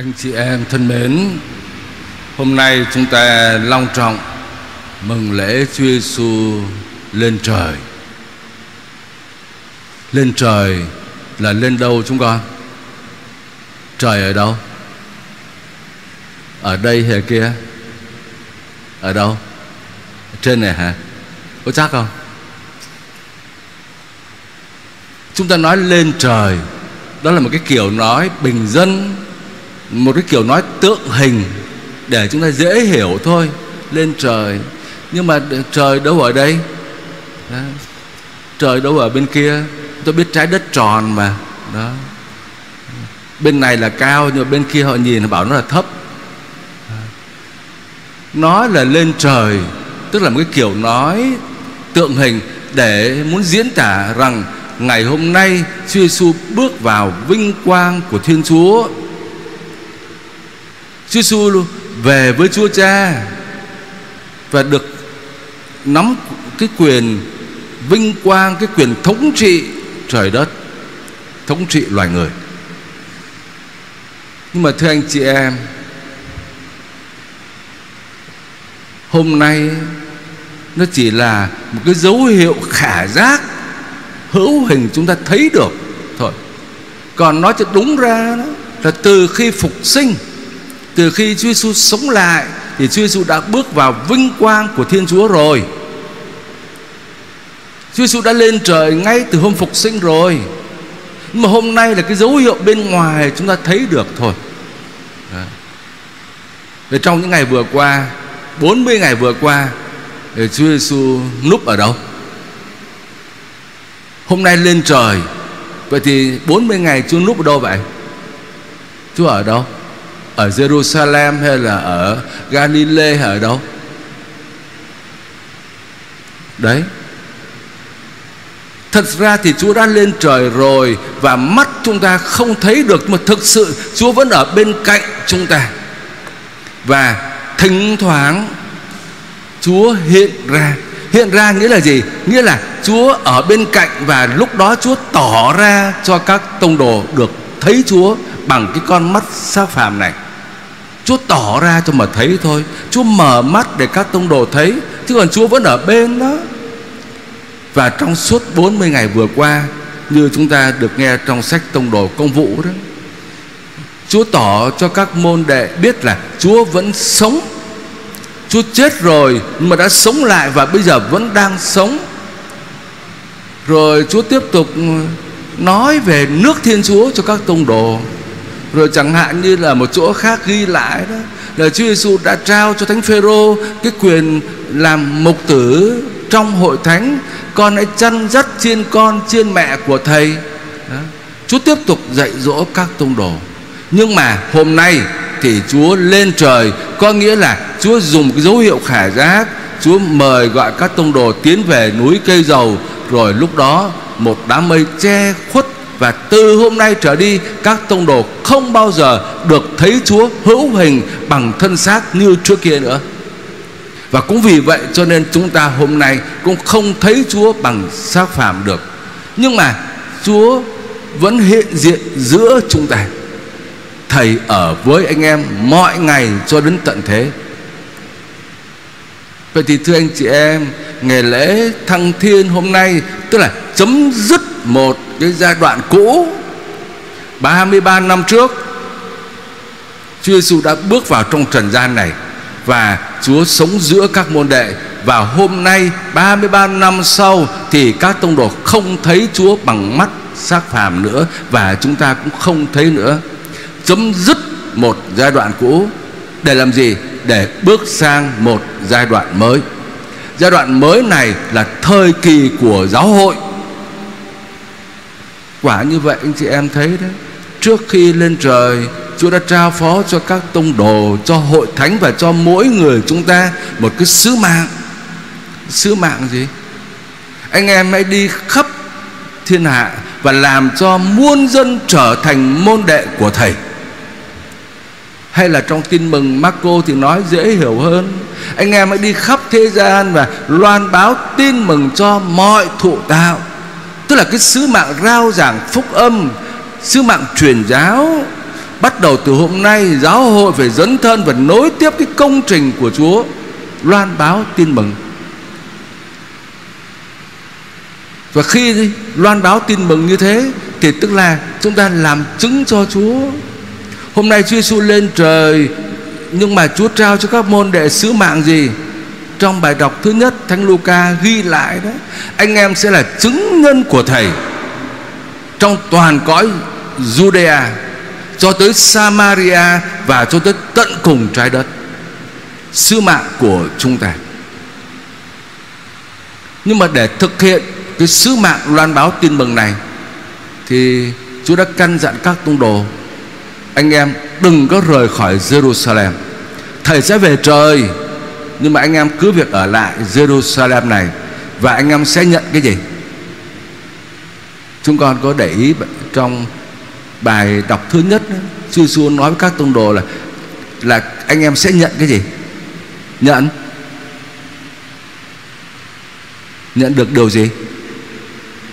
Anh chị em thân mến, hôm nay chúng ta long trọng mừng lễ Chúa Giêsu lên trời. Lên trời là lên đâu chúng con? Trời ở đâu? Ở đây hay kia? Ở đâu? Ở trên này hả? Có chắc không? Chúng ta nói lên trời Đó là một cái kiểu nói bình dân một cái kiểu nói tượng hình Để chúng ta dễ hiểu thôi, Lên trời. Nhưng mà trời đâu ở đây? Đó. Trời đâu ở bên kia? Tôi biết trái đất tròn mà. Đó. Bên này là cao, Nhưng mà bên kia họ nhìn họ bảo nó là thấp. Nói là lên trời, Tức là một cái kiểu nói tượng hình Để muốn diễn tả rằng Ngày hôm nay Chúa Giêsu bước vào vinh quang của Thiên Chúa. Chúa Giêsu về với Chúa Cha Và được nắm cái quyền vinh quang, Cái quyền thống trị trời đất, Thống trị loài người. Nhưng mà thưa anh chị em, Hôm nay Nó chỉ là một cái dấu hiệu khả giác, hữu hình chúng ta thấy được thôi. Còn nói cho đúng ra đó, là từ khi phục sinh từ khi Chúa Giêsu sống lại, thì Chúa Giêsu đã bước vào vinh quang của Thiên Chúa rồi. Chúa Giêsu đã lên trời ngay từ hôm phục sinh rồi. Nhưng mà hôm nay là cái dấu hiệu bên ngoài chúng ta thấy được thôi. Để trong những ngày vừa qua 40 ngày vừa qua thì Chúa Giêsu núp ở đâu? Hôm nay lên trời, Vậy thì 40 ngày Chúa núp ở đâu vậy? Chúa ở đâu? Ở Jerusalem hay là ở Galilee hay ở đâu? Đấy. Thật ra thì Chúa đã lên trời rồi Và mắt chúng ta không thấy được, Mà thực sự Chúa vẫn ở bên cạnh chúng ta. Và thỉnh thoảng Chúa hiện ra. Hiện ra nghĩa là gì? Nghĩa là Chúa ở bên cạnh Và lúc đó Chúa tỏ ra cho các tông đồ được thấy Chúa. Bằng cái con mắt xác phàm này. Chúa tỏ ra cho mà thấy thôi. Chúa mở mắt để các tông đồ thấy. Chứ còn Chúa vẫn ở bên đó. Và trong suốt 40 ngày vừa qua, Như chúng ta được nghe trong sách tông đồ công vụ đó, Chúa tỏ cho các môn đệ biết là Chúa vẫn sống. Chúa chết rồi nhưng mà đã sống lại và bây giờ vẫn đang sống. Rồi Chúa tiếp tục nói về nước Thiên Chúa cho các tông đồ. Rồi chẳng hạn như là một chỗ khác ghi lại đó, Là Chúa Giêsu đã trao cho Thánh Phêrô cái quyền làm mục tử trong hội thánh. Con hãy chăn dắt chiên con chiên mẹ của Thầy. Đó. Chúa tiếp tục dạy dỗ các tông đồ. Nhưng mà hôm nay thì Chúa lên trời, có nghĩa là Chúa dùng cái dấu hiệu khả giác. Chúa mời gọi các tông đồ tiến về núi cây dầu. Rồi lúc đó, một đám mây che khuất và từ hôm nay trở đi, các tông đồ không bao giờ được thấy Chúa hữu hình bằng thân xác như trước kia nữa. Và cũng vì vậy cho nên chúng ta hôm nay cũng không thấy Chúa bằng xác phàm được. Nhưng mà Chúa vẫn hiện diện giữa chúng ta. Thầy ở với anh em mọi ngày cho đến tận thế. Vậy thì thưa anh chị em, Ngày lễ thăng thiên hôm nay, Tức là chấm dứt một cái giai đoạn cũ 33 năm trước, Chúa Giêsu đã bước vào trong trần gian này Và Chúa sống giữa các môn đệ. Và hôm nay 33 năm sau, Thì các tông đồ không thấy Chúa bằng mắt xác phàm nữa Và chúng ta cũng không thấy nữa. Chấm dứt một giai đoạn cũ. Để làm gì? Để bước sang một giai đoạn mới. Giai đoạn mới này là thời kỳ của giáo hội quả như vậy anh chị em thấy đấy. Trước khi lên trời, Chúa đã trao phó cho các tông đồ, Cho hội thánh và cho mỗi người chúng ta Một cái sứ mạng. Sứ mạng gì? Anh em hãy đi khắp thiên hạ Và làm cho muôn dân trở thành môn đệ của Thầy. Hay là trong tin mừng Marco thì nói dễ hiểu hơn. Anh em hãy đi khắp thế gian Và loan báo tin mừng cho mọi thụ tạo. Tức là cái sứ mạng rao giảng phúc âm, Sứ mạng truyền giáo, bắt đầu từ hôm nay, giáo hội phải dấn thân và nối tiếp cái công trình của Chúa, loan báo tin mừng. Và khi loan báo tin mừng như thế, thì tức là chúng ta làm chứng cho Chúa. Hôm nay Chúa Giêsu lên trời, nhưng mà Chúa trao cho các môn đệ sứ mạng gì? Trong bài đọc thứ nhất, Thánh Luca ghi lại đó, anh em sẽ là chứng nhân của thầy trong toàn cõi Judea cho tới Samaria và cho tới tận cùng trái đất, sứ mạng của chúng ta. Nhưng mà để thực hiện cái sứ mạng loan báo tin mừng này thì Chúa đã căn dặn các tông đồ, anh em đừng có rời khỏi Jerusalem, thầy sẽ về trời nhưng mà anh em cứ việc ở lại Jerusalem này và anh em sẽ nhận cái gì? Chúng con có để ý trong bài đọc thứ nhất Chúa Giêsu nói với các tông đồ là là anh em sẽ nhận cái gì? Nhận. Nhận được điều gì?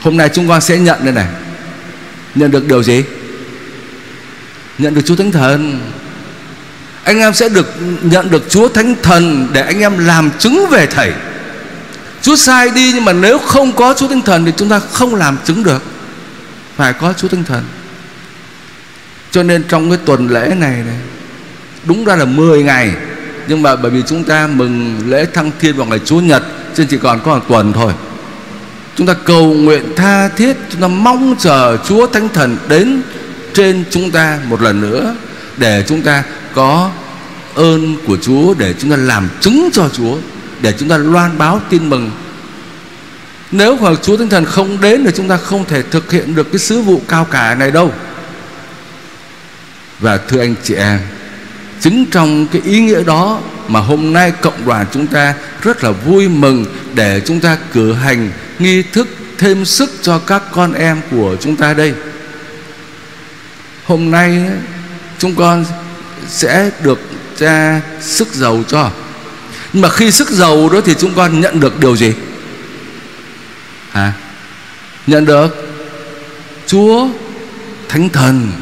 Hôm nay chúng con sẽ nhận đây này. Nhận được điều gì? Nhận được Chúa Thánh Thần anh em sẽ được nhận được Chúa Thánh Thần để anh em làm chứng về Thầy. Chúa sai đi nhưng mà nếu không có Chúa Thánh Thần thì chúng ta không làm chứng được. Phải có Chúa Thánh Thần. Cho nên trong cái tuần lễ này này, đúng ra là 10 ngày, nhưng mà bởi vì chúng ta mừng lễ thăng thiên vào ngày Chúa Nhật nên chỉ còn có một tuần thôi. Chúng ta cầu nguyện tha thiết, chúng ta mong chờ Chúa Thánh Thần đến trên chúng ta một lần nữa để chúng ta có ơn của Chúa để chúng ta làm chứng cho Chúa, để chúng ta loan báo tin mừng. Nếu mà Chúa Thánh Thần không đến thì chúng ta không thể thực hiện được cái sứ vụ cao cả này đâu. Và thưa anh chị em, chính trong cái ý nghĩa đó mà hôm nay cộng đoàn chúng ta rất là vui mừng để chúng ta cử hành nghi thức thêm sức cho các con em của chúng ta đây. Hôm nay, chúng con sẽ được cha sức giàu cho. Nhưng mà khi sức giàu đó thì chúng con nhận được điều gì? Hả? Nhận được chúa thánh thần.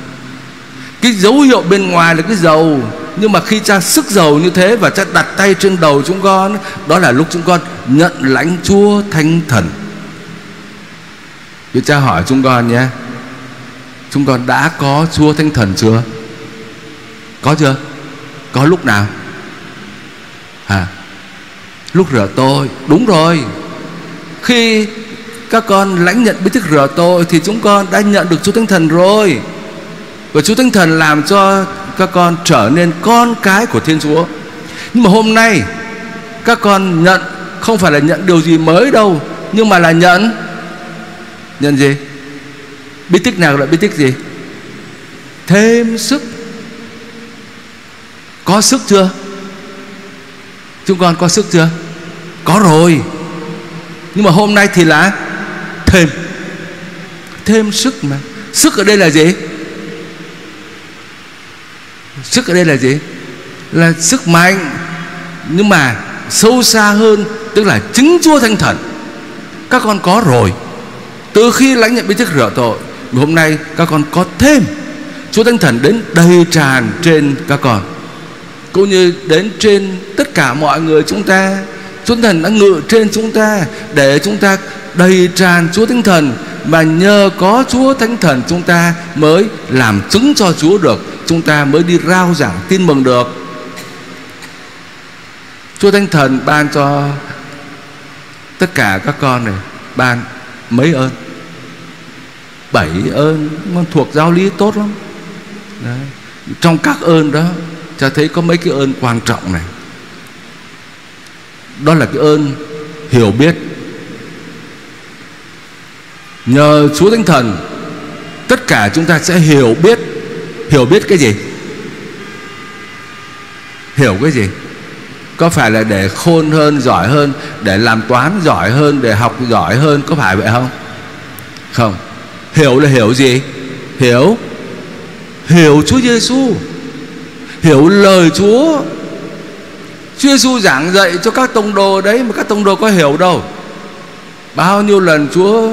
Cái dấu hiệu bên ngoài là cái giàu, nhưng mà khi cha sức giàu như thế và cha đặt tay trên đầu chúng con đó là lúc chúng con nhận lãnh chúa thánh thần. Vì cha hỏi chúng con nhé chúng con đã có chúa thánh thần chưa? Có chưa? Có lúc nào? À lúc rửa tôi. Đúng rồi. Khi các con lãnh nhận bí tích rửa tội thì chúng con đã nhận được Chúa Thánh Thần rồi. Và Chúa Thánh Thần làm cho các con trở nên con cái của Thiên Chúa. Nhưng mà hôm nay, các con nhận không phải là nhận điều gì mới đâu, nhưng mà là nhận. Nhận gì? Bí tích nào là bí tích gì? Thêm sức có sức chưa? Chúng con có sức chưa? Có rồi. Nhưng mà hôm nay thì là thêm. Thêm sức mà. Sức ở đây là gì? Sức ở đây là gì? Là sức mạnh nhưng mà sâu xa hơn, tức là chính chúa thanh thần. Các con có rồi. Từ khi lãnh nhận bí thức rửa tội hôm nay các con có thêm chúa thánh thần đến đầy tràn trên các con cũng như đến trên tất cả mọi người chúng ta, Chúa Thánh Thần đã ngự trên chúng ta để chúng ta đầy tràn Chúa Thánh Thần. Mà nhờ có Chúa Thánh Thần, chúng ta mới làm chứng cho Chúa được. Chúng ta mới đi rao giảng tin mừng được. Chúa Thánh Thần ban cho tất cả các con này, ban mấy ơn? Bảy ơn. Thuộc giáo lý tốt lắm. Đấy. trong các ơn đó cha thấy có mấy cái ơn quan trọng này. Đó là cái ơn hiểu biết. Nhờ Chúa Thánh Thần, tất cả chúng ta sẽ hiểu biết. Hiểu biết cái gì? Hiểu cái gì? Có phải là để khôn hơn, giỏi hơn, để làm toán giỏi hơn, để học giỏi hơn, có phải vậy không? Không. Hiểu là hiểu gì? Hiểu. Hiểu Chúa Giêsu hiểu lời Chúa. Chúa Giêsu giảng dạy cho các tông đồ đấy mà các tông đồ có hiểu đâu. Bao nhiêu lần Chúa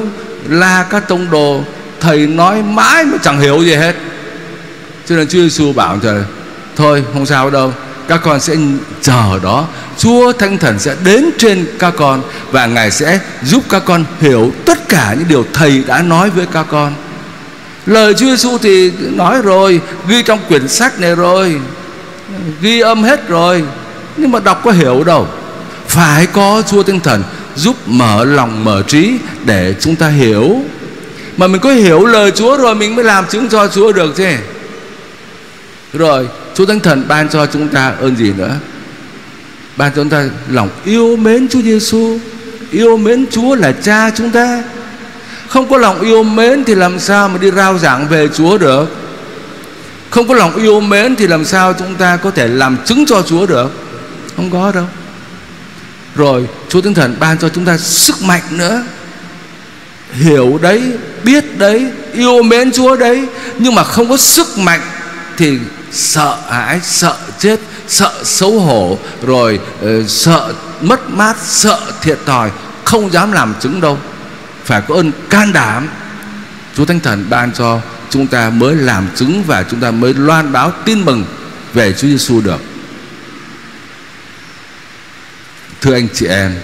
la các tông đồ, thầy nói mãi mà chẳng hiểu gì hết. Cho nên Chúa Giêsu bảo trời thôi, không sao đâu, các con sẽ chờ đó. Chúa Thánh Thần sẽ đến trên các con và Ngài sẽ giúp các con hiểu tất cả những điều Thầy đã nói với các con. Lời Chúa Giêsu thì nói rồi, Ghi trong quyển sách này rồi. Ghi âm hết rồi, Nhưng mà đọc có hiểu đâu. Phải có Chúa Thánh Thần Giúp mở lòng mở trí Để chúng ta hiểu. Mà mình có hiểu lời Chúa rồi, Mình mới làm chứng cho Chúa được chứ. Rồi, Chúa Thánh Thần ban cho chúng ta ơn gì nữa? Ban cho chúng ta lòng yêu mến Chúa Giêsu. Yêu mến Chúa là cha chúng ta. Không có lòng yêu mến Thì làm sao mà đi rao giảng về Chúa được? Không có lòng yêu mến Thì làm sao chúng ta có thể làm chứng cho Chúa được? Không có đâu. Rồi Chúa Thánh Thần ban cho chúng ta sức mạnh nữa. Hiểu đấy Biết đấy Yêu mến Chúa đấy Nhưng mà không có sức mạnh Thì sợ hãi sợ chết sợ xấu hổ rồi uh, sợ mất mát sợ thiệt thòi không dám làm chứng đâu. Phải có ơn can đảm. Chúa Thánh Thần ban cho chúng ta mới làm chứng và chúng ta mới loan báo tin mừng về Chúa Giêsu được. Thưa anh chị em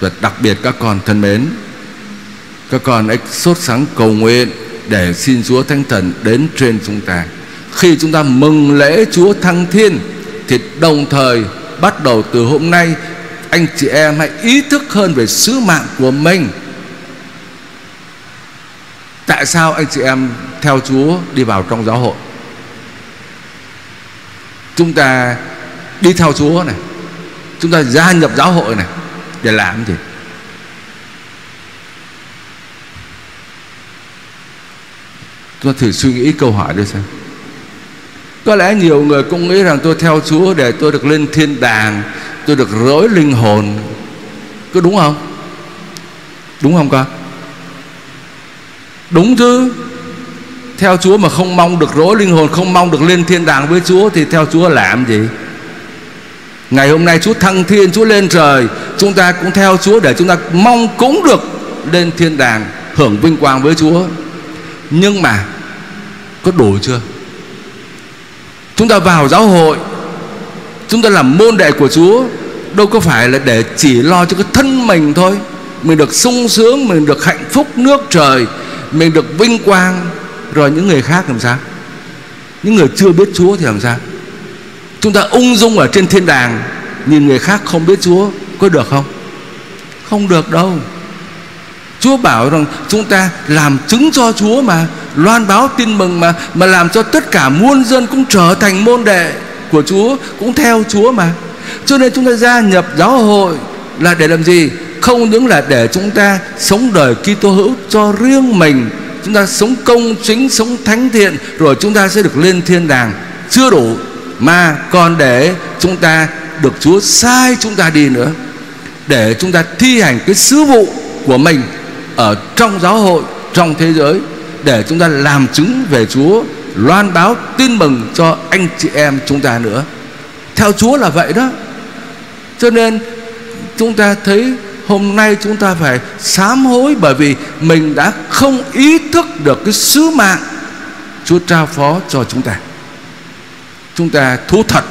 và đặc biệt các con thân mến, các con hãy sốt sắng cầu nguyện để xin Chúa Thánh Thần đến trên chúng ta khi chúng ta mừng lễ Chúa Thăng Thiên thì đồng thời bắt đầu từ hôm nay anh chị em hãy ý thức hơn về sứ mạng của mình. Tại sao anh chị em theo Chúa đi vào trong giáo hội? Chúng ta đi theo Chúa này, chúng ta gia nhập giáo hội này để làm gì? Chúng ta thử suy nghĩ câu hỏi đi xem có lẽ nhiều người cũng nghĩ rằng tôi theo Chúa để tôi được lên thiên đàng Tôi được rối linh hồn Có đúng không? Đúng không con? Đúng chứ Theo Chúa mà không mong được rỗi linh hồn, Không mong được lên thiên đàng với Chúa Thì theo Chúa làm gì? Ngày hôm nay Chúa thăng thiên, Chúa lên trời, Chúng ta cũng theo Chúa để chúng ta mong cũng được Lên thiên đàng, Hưởng vinh quang với Chúa Nhưng mà, Có đủ chưa? Chúng ta vào giáo hội, Chúng ta làm môn đệ của Chúa, Đâu có phải là để chỉ lo cho cái thân mình thôi Mình được sung sướng, Mình được hạnh phúc nước trời mình được vinh quang, Rồi những người khác làm sao? Những người chưa biết Chúa thì làm sao? Chúng ta ung dung ở trên thiên đàng, Nhìn người khác không biết Chúa Có được không? Không được đâu. Chúa bảo rằng chúng ta làm chứng cho Chúa mà, Loan báo tin mừng mà Mà làm cho tất cả muôn dân cũng trở thành môn đệ của Chúa, Cũng theo Chúa mà. Cho nên chúng ta gia nhập giáo hội Là để làm gì? Không những là để chúng ta sống đời Kitô hữu cho riêng mình Chúng ta sống công chính, sống thánh thiện Rồi chúng ta sẽ được lên thiên đàng. Chưa đủ Mà còn để chúng ta được Chúa sai chúng ta đi nữa Để chúng ta thi hành cái sứ vụ của mình ở trong giáo hội trong thế giới để chúng ta làm chứng về Chúa loan báo tin mừng cho anh chị em chúng ta nữa. Theo Chúa là vậy đó. Cho nên chúng ta thấy hôm nay chúng ta phải sám hối bởi vì mình đã không ý thức được cái sứ mạng Chúa trao phó cho chúng ta. Chúng ta thú thật,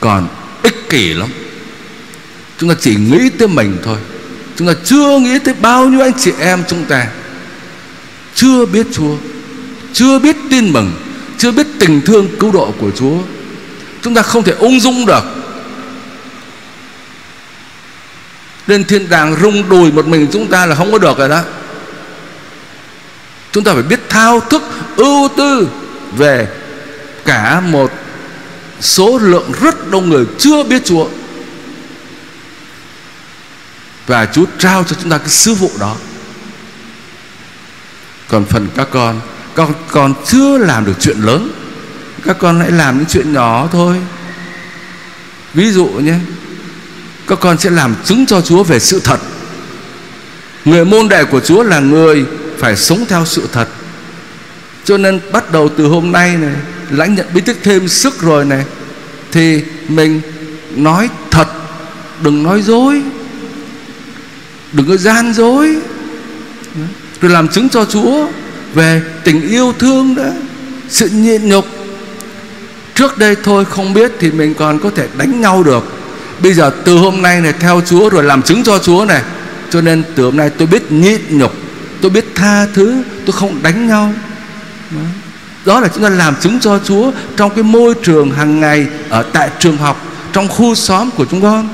còn ích kỷ lắm. Chúng ta chỉ nghĩ tới mình thôi. Chúng ta chưa nghĩ tới bao nhiêu anh chị em chúng ta. Chưa biết Chúa, Chưa biết tin mừng, Chưa biết tình thương cứu độ của Chúa. Chúng ta không thể ung dung được. Lên thiên đàng rung đùi một mình chúng ta là không có được rồi đó. Chúng ta phải biết thao thức, ưu tư Về cả một số lượng rất đông người chưa biết Chúa. Và Chúa trao cho chúng ta cái sứ vụ đó. Còn phần các con các con chưa làm được chuyện lớn. Các con hãy làm những chuyện nhỏ thôi. Ví dụ nhé các con sẽ làm chứng cho Chúa về sự thật. Người môn đệ của Chúa là người phải sống theo sự thật. Cho nên bắt đầu từ hôm nay này, lãnh nhận bí tích thêm sức rồi này, thì mình nói thật, đừng nói dối, đừng có gian dối. Rồi làm chứng cho Chúa về tình yêu thương đó, sự nhịn nhục. Trước đây thôi không biết thì mình còn có thể đánh nhau được bây giờ từ hôm nay này, theo Chúa rồi làm chứng cho Chúa này. Cho nên từ hôm nay tôi biết nhịn nhục, tôi biết tha thứ, tôi không đánh nhau. Đó. Là chúng ta làm chứng cho Chúa trong cái môi trường hàng ngày, ở tại trường học, trong khu xóm của chúng con.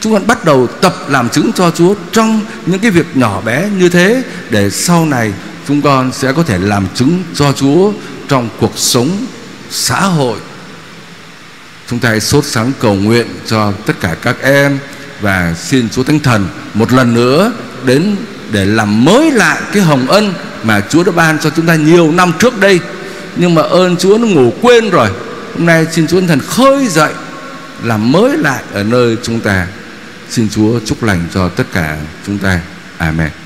Chúng con bắt đầu tập làm chứng cho Chúa trong những cái việc nhỏ bé như thế, để sau này chúng con sẽ có thể làm chứng cho Chúa trong cuộc sống xã hội chúng ta hãy sốt sáng cầu nguyện cho tất cả các em và xin Chúa Thánh Thần một lần nữa đến để làm mới lại cái hồng ân mà Chúa đã ban cho chúng ta nhiều năm trước đây. Nhưng mà ơn Chúa nó ngủ quên rồi. Hôm nay xin Chúa Thánh Thần khơi dậy, làm mới lại ở nơi chúng ta. Xin Chúa chúc lành cho tất cả chúng ta. Amen.